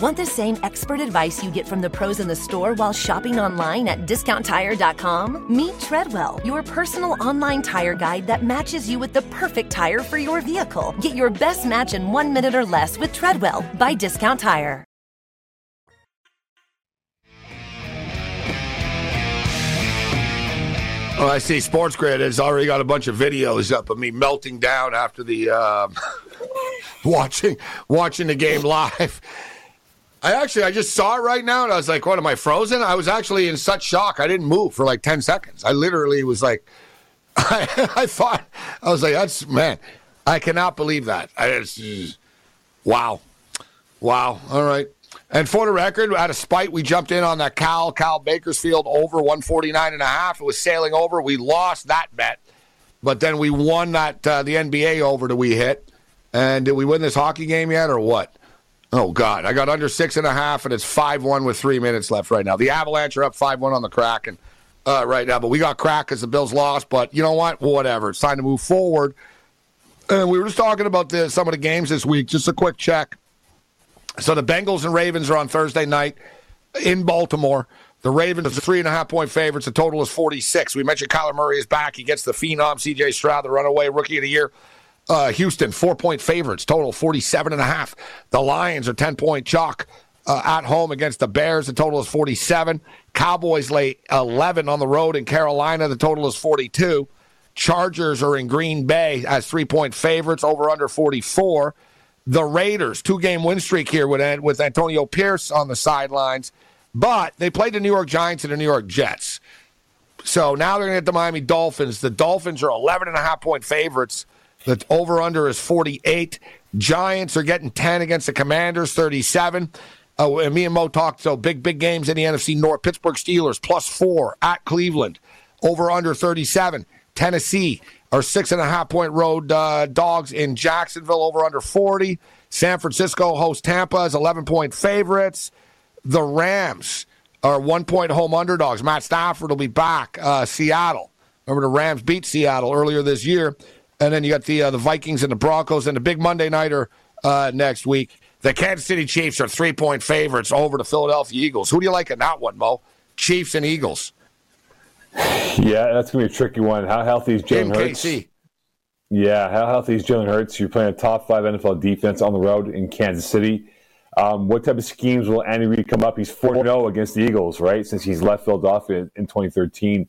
Want the same expert advice you get from the pros in the store while shopping online at discounttire.com? Meet Treadwell, your personal online tire guide that matches you with the perfect tire for your vehicle. Get your best match in one minute or less with Treadwell by Discount Tire. Oh, I see. Sports Grid has already got a bunch of videos up of me melting down after the uh, [LAUGHS] watching watching the game live. I actually I just saw it right now and I was like, "What am I frozen?" I was actually in such shock I didn't move for like ten seconds. I literally was like, [LAUGHS] I, I thought I was like, "That's man, I cannot believe that." I just, wow, wow. All right. And for the record, out of spite, we jumped in on that Cal, Cal Bakersfield over 149 and a half. It was sailing over. We lost that bet, but then we won that uh, the NBA over that we hit. And did we win this hockey game yet, or what? Oh God, I got under six and a half, and it's five one with three minutes left right now. The Avalanche are up five one on the Kraken uh, right now, but we got crack because the Bills lost. But you know what? Whatever. It's time to move forward. And we were just talking about some of the games this week. Just a quick check. So the Bengals and Ravens are on Thursday night in Baltimore. The Ravens are three and a half point favorites. The total is 46. We mentioned Kyler Murray is back. He gets the phenom, CJ Stroud, the runaway rookie of the year. Uh, Houston, four point favorites, total 47 and a half. The Lions are 10 point chalk uh, at home against the Bears. The total is 47. Cowboys lay 11 on the road in Carolina. The total is 42. Chargers are in Green Bay as three point favorites, over under 44. The Raiders, two game win streak here with, with Antonio Pierce on the sidelines, but they played the New York Giants and the New York Jets. So now they're going to get the Miami Dolphins. The Dolphins are 11 and a half point favorites. The over under is 48. Giants are getting 10 against the Commanders, 37. Uh, and me and Mo talked so big, big games in the NFC North. Pittsburgh Steelers plus four at Cleveland, over under 37. Tennessee are six and a half point road uh, dogs in Jacksonville, over under 40. San Francisco hosts Tampa as 11 point favorites. The Rams are one point home underdogs. Matt Stafford will be back. Uh, Seattle. Remember, the Rams beat Seattle earlier this year. And then you got the uh, the Vikings and the Broncos and the big Monday nighter uh, next week. The Kansas City Chiefs are three point favorites over the Philadelphia Eagles. Who do you like in that one, Moe? Chiefs and Eagles. Yeah, that's gonna be a tricky one. How healthy is Jalen Hurts? Yeah, how healthy is Jalen Hurts? You're playing a top five NFL defense on the road in Kansas City. Um, what type of schemes will Andy Reid come up? He's 4 0 against the Eagles, right? Since he's left Philadelphia in, in 2013.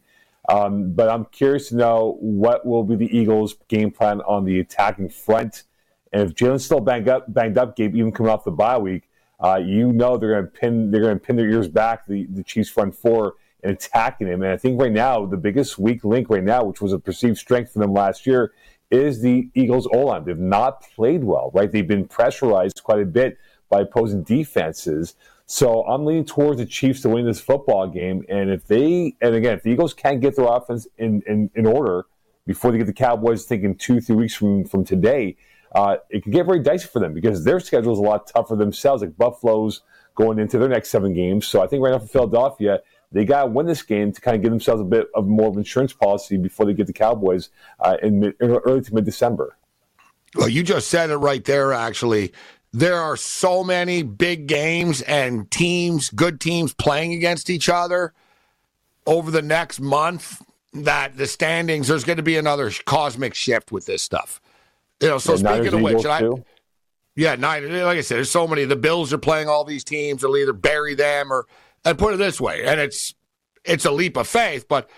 Um, but I'm curious to know what will be the Eagles' game plan on the attacking front. And if Jalen's still banged up, banged up, Gabe, even coming off the bye week, uh, you know they're going to pin they're going to pin their ears back the the Chiefs front four and attacking him. And I think right now the biggest weak link right now, which was a perceived strength for them last year, is the Eagles' O line. They've not played well, right? They've been pressurized quite a bit by opposing defenses. So I'm leaning towards the Chiefs to win this football game. And if they, and again, if the Eagles can't get their offense in, in, in order before they get the Cowboys thinking two, three weeks from, from today, uh, it could get very dicey for them because their schedule is a lot tougher themselves, like Buffalo's going into their next seven games. So I think right now for Philadelphia, they got to win this game to kind of give themselves a bit of more of insurance policy before they get the Cowboys uh, in, mid, in early to mid December. Well, you just said it right there, actually there are so many big games and teams, good teams playing against each other over the next month that the standings, there's going to be another cosmic shift with this stuff. You know, so Yeah, speaking of which, I, yeah, nine, like I said, there's so many. The Bills are playing all these teams. They'll either bury them or, and put it this way, and it's it's a leap of faith, but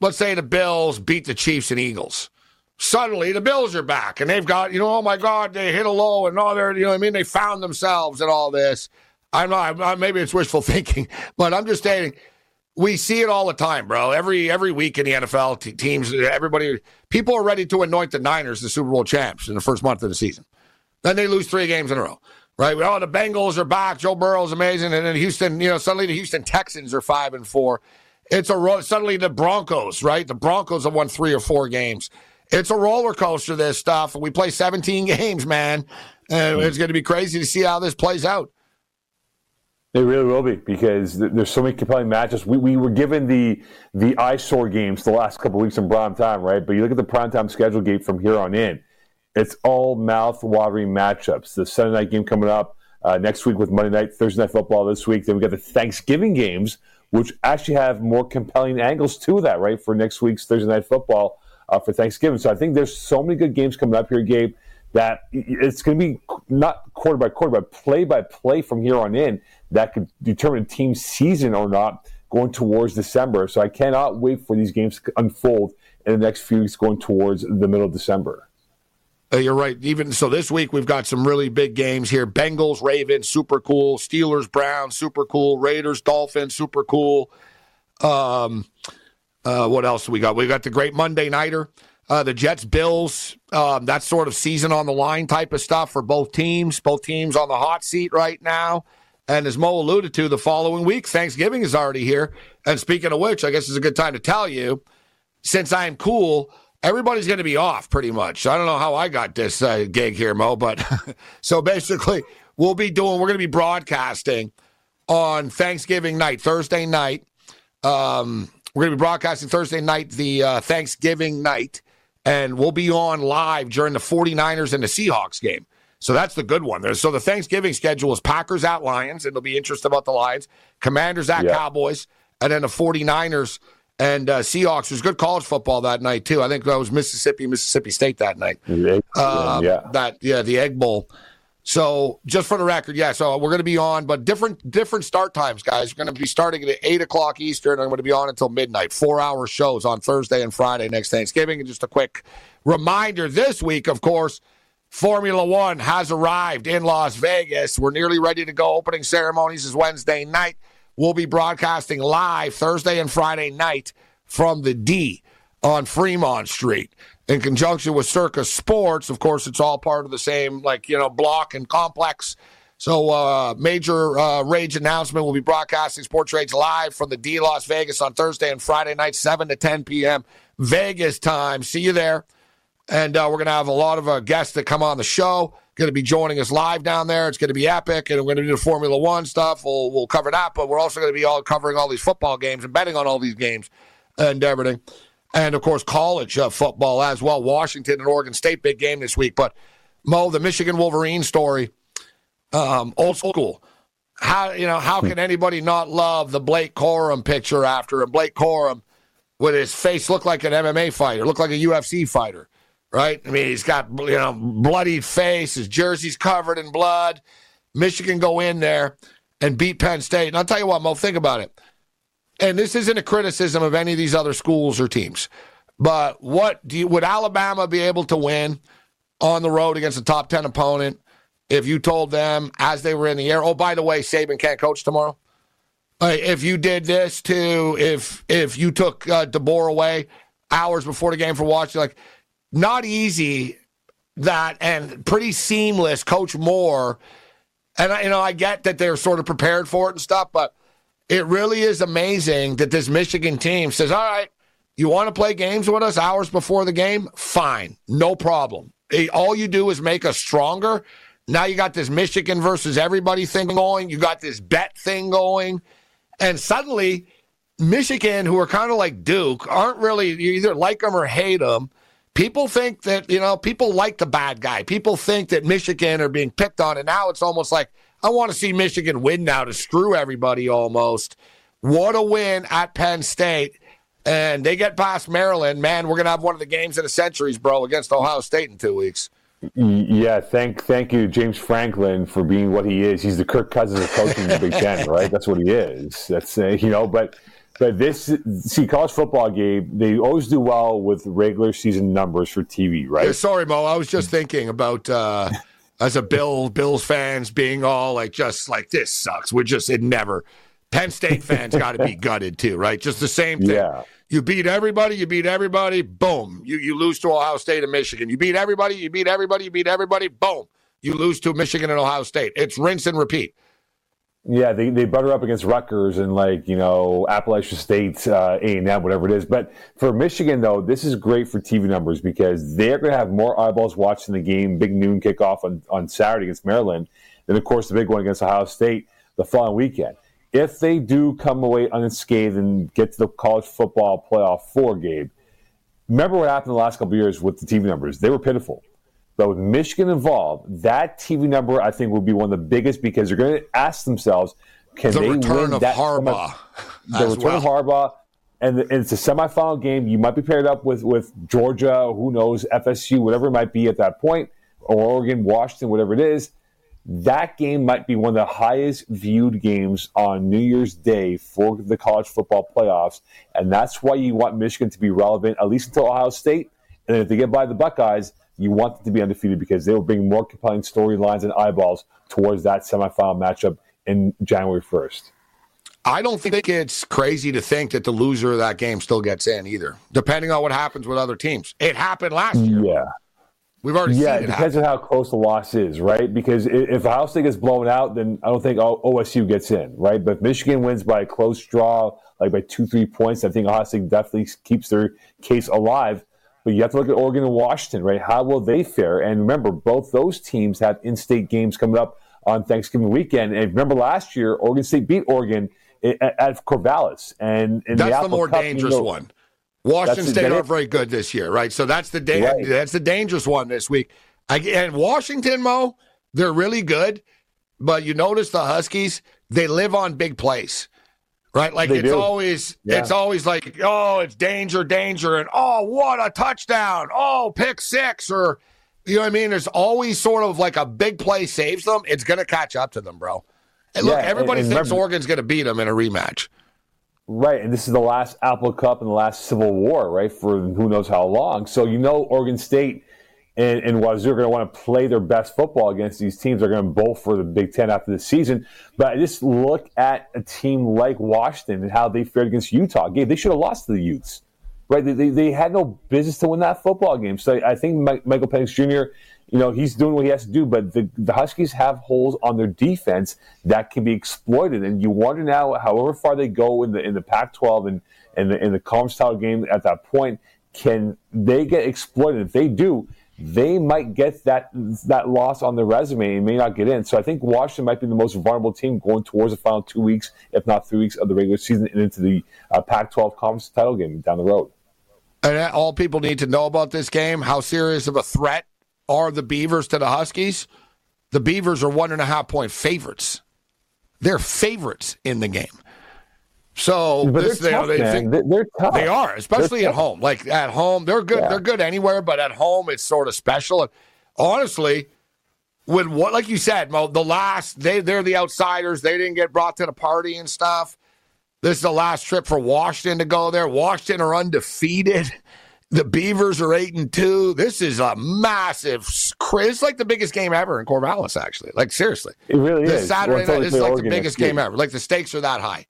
let's say the Bills beat the Chiefs and Eagles. Suddenly the Bills are back and they've got, you know, oh my God, they hit a low and all their, you know I mean? They found themselves and all this. I'm not, I'm maybe it's wishful [LAUGHS] thinking, but I'm just stating we see it all the time, bro. Every every week in the NFL, t- teams, everybody, people are ready to anoint the Niners the Super Bowl champs in the first month of the season. Then they lose three games in a row, right? Oh, the Bengals are back. Joe Burrow's amazing, and then Houston, you know, suddenly the Houston Texans are five and four. It's a suddenly the Broncos, right? The Broncos have won three or four games. It's a roller coaster. This stuff. We play 17 [LAUGHS] games, man, and it's going to be crazy to see how this plays out. It really will be because there's so many compelling matches. We, we were given the the eyesore games the last couple weeks in prime time, right? But you look at the prime time schedule Gabe from here on in, it's all mouth watering matchups. The Sunday night game coming up uh, next week with Monday night, Thursday night football this week. Then we got the Thanksgiving games, which actually have more compelling angles to that, right? For next week's Thursday night football uh, for Thanksgiving. So I think there's so many good games coming up here, Gabe that it's going to be not quarter by quarter, but play by play from here on in that could determine team season or not going towards December. So I cannot wait for these games to unfold in the next few weeks going towards the middle of December. Uh, you're right. Even so, this week we've got some really big games here: Bengals, Ravens, super cool; Steelers, Browns, super cool; Raiders, Dolphins, super cool. Um, uh, what else we got? We got the great Monday nighter uh, the Jets, Bills, um, that sort of season on the line type of stuff for both teams. Both teams on the hot seat right now. And as Moe alluded to, the following week, Thanksgiving is already here. And speaking of which, I guess it's a good time to tell you, since I'm cool, everybody's going to be off pretty much. I don't know how I got this uh, gig here, Moe, but [LAUGHS] so basically, we'll be doing, we're going to be broadcasting on Thanksgiving night, Thursday night. Um, we're going to be broadcasting Thursday night, the uh, Thanksgiving night and we'll be on live during the 49ers and the Seahawks game. So that's the good one. So the Thanksgiving schedule is Packers at Lions. And it'll be interesting about the Lions. Commanders at yeah. Cowboys. And then the 49ers and uh, Seahawks. There's good college football that night, too. I think that was Mississippi, Mississippi State that night. Uh, yeah. That, yeah, the Egg Bowl. So just for the record, yeah. So we're going to be on, but different different start times, guys. We're going to be starting at eight o'clock Eastern. I'm going to be on until midnight. Four hour shows on Thursday and Friday next Thanksgiving. And just a quick reminder: this week, of course, Formula One has arrived in Las Vegas. We're nearly ready to go. Opening ceremonies is Wednesday night. We'll be broadcasting live Thursday and Friday night from the D on Fremont Street in conjunction with Circa Sports. Of course, it's all part of the same, like, you know, block and complex. So, uh, major uh, rage announcement. We'll be broadcasting Sports Rage live from the D Las Vegas on Thursday and Friday night, 7 to 10 p.m. Vegas time. See you there. And uh, we're going to have a lot of uh, guests that come on the show. Going to be joining us live down there. It's going to be epic, and we're going to do the Formula One stuff. We'll, we'll cover that, but we're also going to be all covering all these football games and betting on all these games and everything and of course college uh, football as well. Washington and Oregon State big game this week. But Moe, the Michigan Wolverine story, um, old school. How you know how can anybody not love the Blake Corum picture after him? Blake Corum with his face look like an MMA fighter, look like a UFC fighter, right? I mean, he's got you know bloody face, his jersey's covered in blood. Michigan go in there and beat Penn State. And I'll tell you what, Moe, think about it and this isn't a criticism of any of these other schools or teams, but what do you, would Alabama be able to win on the road against a top 10 opponent if you told them as they were in the air, oh, by the way, Saban can't coach tomorrow? If you did this too, if if you took uh, DeBoer away hours before the game for watching, like not easy that and pretty seamless. Coach Moore, and I, you know I get that they're sort of prepared for it and stuff, but it really is amazing that this Michigan team says, all right, you want to play games with us hours before the game? Fine, no problem. All you do is make us stronger. Now you got this Michigan versus everybody thing going. You got this bet thing going. And suddenly, Michigan, who are kind of like Duke, aren't really, you either like them or hate them. People think that, you know, people like the bad guy. People think that Michigan are being picked on. And now it's almost like, I want to see Michigan win now to screw everybody almost. What a win at Penn State. And they get past Maryland. Man, we're going to have one of the games of the centuries, bro, against Ohio State in two weeks. Yeah, thank thank you, James Franklin, for being what he is. He's the Kirk Cousins of coaching the Big Ten, [LAUGHS] right? That's what he is. That's uh, you know, but but this see college football game, they always do well with regular season numbers for TV, right? Yeah, sorry, Moe. I was just thinking about uh, as a Bill Bills fans being all like just like this sucks. We're just it never. Penn State fans got to be [LAUGHS] gutted too, right? Just the same thing. Yeah. You beat everybody, you beat everybody, boom. You you lose to Ohio State and Michigan. You beat everybody, you beat everybody, you beat everybody, boom. You lose to Michigan and Ohio State. It's rinse and repeat. Yeah, they, they butter up against Rutgers and like you know Appalachian State, uh, A and M, whatever it is. But for Michigan though, this is great for TV numbers because they're going to have more eyeballs watching the game. Big noon kickoff on on Saturday against Maryland. Then of course the big one against Ohio State. the following weekend. If they do come away unscathed and get to the college football playoff four, Gabe, remember what happened the last couple years with the TV numbers? They were pitiful. But with Michigan involved, that TV number I think will be one of the biggest because they're going to ask themselves, can the they return win of that Harbaugh? the return of. Harbaugh, and, and it's a semifinal game. You might be paired up with with Georgia, who knows, FSU, whatever it might be at that point, or Oregon, Washington, whatever it is. That game might be one of the highest viewed games on New Year's Day for the college football playoffs, and that's why you want Michigan to be relevant at least until Ohio State. And then if they get by the Buckeyes, you want them to be undefeated because they will bring more compelling storylines and eyeballs towards that semifinal matchup in January first. I don't think it's crazy to think that the loser of that game still gets in either, depending on what happens with other teams. It happened last year. Yeah. We've already yeah, seen it it depends happen. on how close the loss is, right? Because if Ohio State gets blown out, then I don't think OSU gets in, right? But if Michigan wins by a close draw, like by two, three points, I think Ohio State definitely keeps their case alive. But you have to look at Oregon and Washington, right? How will they fare? And remember, both those teams have in-state games coming up on Thanksgiving weekend. And remember, last year Oregon State beat Oregon at, Corvallis, and, and That's the, Apple more Cup, you dangerous know- one. Washington State aren't very good this year, right? So that's the da- Right. that's the dangerous one this week. I, and Washington, Moe, they're really good, but you notice the Huskies, they live on big plays, right? Like They it's do. always Yeah. it's always like oh, it's danger, danger, and oh, what a touchdown! Oh, pick six, or you know what I mean? There's always sort of like a big play saves them. It's going to catch up to them, bro. And look, Yeah, and- everybody and thinks remember- Oregon's going to beat them in a rematch. Right, and this is the last Apple Cup and the last Civil War, right, for who knows how long. So you know Oregon State and, and Wazoo are going to want to play their best football against these teams. They're going to bowl for the Big Ten after the season. But just look at a team like Washington and how they fared against Utah. They should have lost to the Utes, right? They, they, they had no business to win that football game. So I think Mi- Michael Penix Jr., you know, he's doing what he has to do, but the, the Huskies have holes on their defense that can be exploited. And you wonder now, however far they go in the in the Pac-12 and and the, in the conference title game at that point, can they get exploited? If they do, they might get that that loss on their resume and may not get in. So I think Washington might be the most vulnerable team going towards the final two weeks, if not three weeks of the regular season, and into the uh, Pac-12 conference title game down the road. And all people need to know about this game, how serious of a threat are the Beavers to the Huskies? The Beavers are one and a half point favorites. They're favorites in the game. So But this, they're tough, they, man. They're, they are, especially They're at tough. home. Like at home, they're good. Yeah. They're good anywhere, but at home, it's sort of special. And honestly, with what, like you said, Moe, the last they they're the outsiders. They didn't get brought to the party and stuff. This is the last trip for Washington to go there. Washington are undefeated. [LAUGHS] The Beavers are eight and two. This is a massive. It's like the biggest game ever in Corvallis. Actually, like seriously, It really this is. Saturday Well, night this is like the biggest game ever. Like the stakes are that high.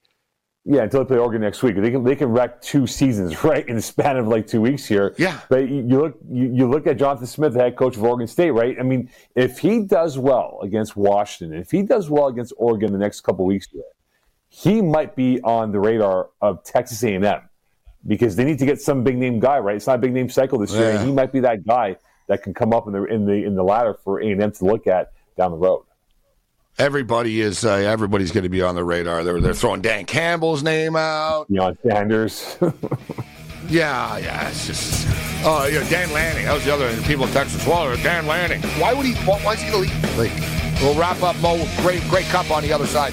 Yeah, until they play Oregon next week. They can they can wreck two seasons [LAUGHS] right in the span of like two weeks here. Yeah. But you, you look you, you look at Jonathan Smith, the head coach of Oregon State, right? I mean, if he does well against Washington, if he does well against Oregon the next couple weeks here, he might be on the radar of Texas A and M because they need to get some big name guy, right? It's not a big name cycle this year, and he might be that guy that can come up in the in the in the ladder for A and M to look at down the road. Everybody is. Uh, everybody's going to be on the radar. They're they're throwing Dan Campbell's name out. Deion Sanders. [LAUGHS] Yeah, yeah. It's just. Oh, yeah, Dan Lanning. That was the other people in Texas. Well, Dan Lanning. Why would he? Why, why is he the lead? Like, we'll wrap up Moe. Great, great cup on the other side.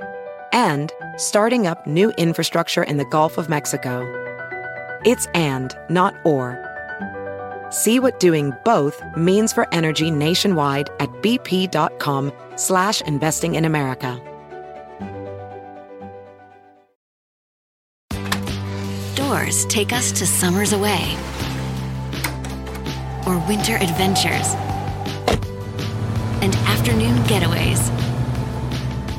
and starting up new infrastructure in the Gulf of Mexico. It's and, not or. See what doing both means for energy nationwide at bp.com slash investing in America. Doors take us to summers away or winter adventures and afternoon getaways.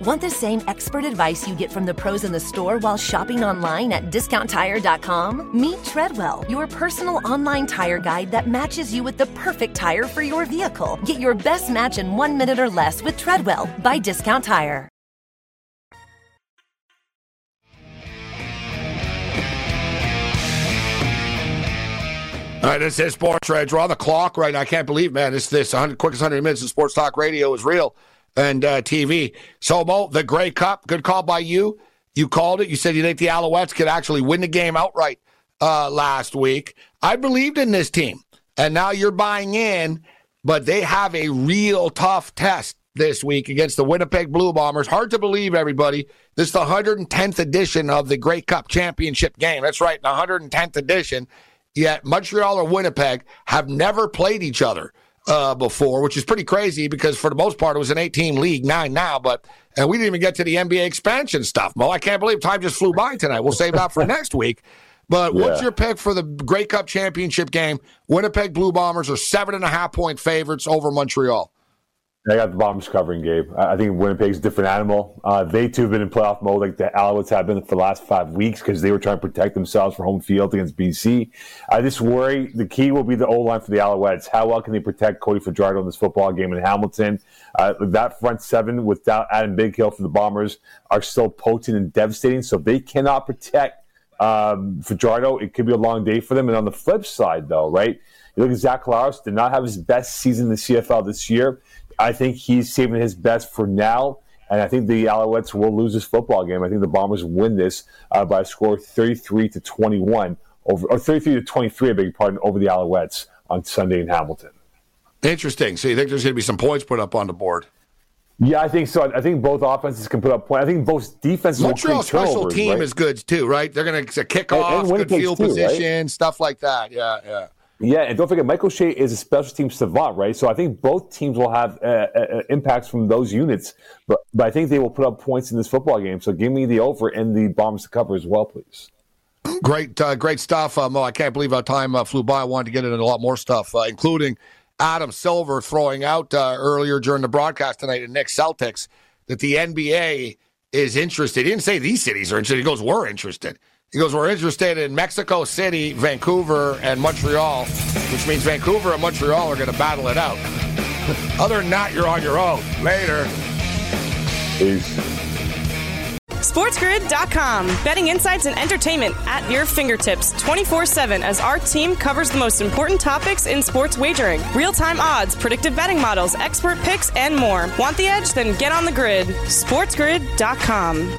Want the same expert advice you get from the pros in the store while shopping online at discounttire.com? Meet Treadwell, your personal online tire guide that matches you with the perfect tire for your vehicle. Get your best match in one minute or less with Treadwell by Discount Tire. All right, this is Sports. We're on the clock right now. I can't believe, man, this this 100, quickest 100 minutes of sports talk radio is real and uh, TV. So, Moe, the Grey Cup, good call by you. You called it. You said you think the Alouettes could actually win the game outright uh, last week. I believed in this team, and now you're buying in, but they have a real tough test this week against the Winnipeg Blue Bombers. Hard to believe, everybody. This is the 110th edition of the Grey Cup championship game. That's right, the 110th edition. Yet Montreal or Winnipeg have never played each other uh, before, which is pretty crazy because for the most part it was an 18 league, nine now, but and we didn't even get to the NBA expansion stuff. Moe, I can't believe time just flew by tonight. We'll save that for [LAUGHS] next week. But Yeah. what's your pick for the Grey Cup championship game? Winnipeg Blue Bombers are seven and a half point favorites over Montreal. I got the Bombers covering, Gabe. I think Winnipeg's a different animal. Uh, they too have been in playoff mode like the Alouettes have been for the last five weeks because they were trying to protect themselves for home field against BC. I just worry the key will be the O line for the Alouettes. How well can they protect Cody Fajardo in this football game in Hamilton? Uh, that front seven without Adam Bighill for the Bombers are still potent and devastating. So they cannot protect um, Fajardo, it could be a long day for them. And on the flip side, though, right? You look at Zach Collaros, did not have his best season in the CFL this year. I think he's saving his best for now. And I think the Alouettes will lose this football game. I think the Bombers win this uh, by a score of 33 to 21 over, or 33 to 23, I beg your pardon, over the Alouettes on Sunday in Hamilton. Interesting. So you think there's going to be some points put up on the board? Yeah, I think so. I think both offenses can put up points. I think both defenses Montreal special team right? is good too, right? They're going to kick off, good field too, right? position, stuff like that. Yeah, yeah. Yeah, and don't forget, Michael Shea is a special team savant, right? So I think both teams will have uh, uh, impacts from those units, but but I think they will put up points in this football game. So give me the over and the Bombers to cover as well, please. Great, uh, great stuff, uh, Moe. I can't believe how time uh, flew by. I wanted to get into a lot more stuff, uh, including Adam Silver throwing out uh, earlier during the broadcast tonight in Knicks Celtics that the NBA is interested. He didn't say these cities are interested. He goes, we're interested. He goes, we're interested in Mexico City, Vancouver, and Montreal, which means Vancouver and Montreal are going to battle it out. [LAUGHS] Other than that, you're on your own. Later. Peace. SportsGrid.com. Betting insights and entertainment at your fingertips 24 7 as our team covers the most important topics in sports wagering real time odds, predictive betting models, expert picks, and more. Want the edge? Then get on the grid. SportsGrid.com.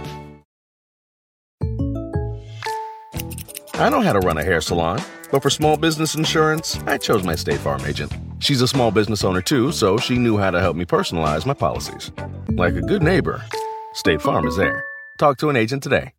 I know how to run a hair salon, but for small business insurance, I chose my State Farm agent. She's a small business owner too, so she knew how to help me personalize my policies. Like a good neighbor, State Farm is there. Talk to an agent today.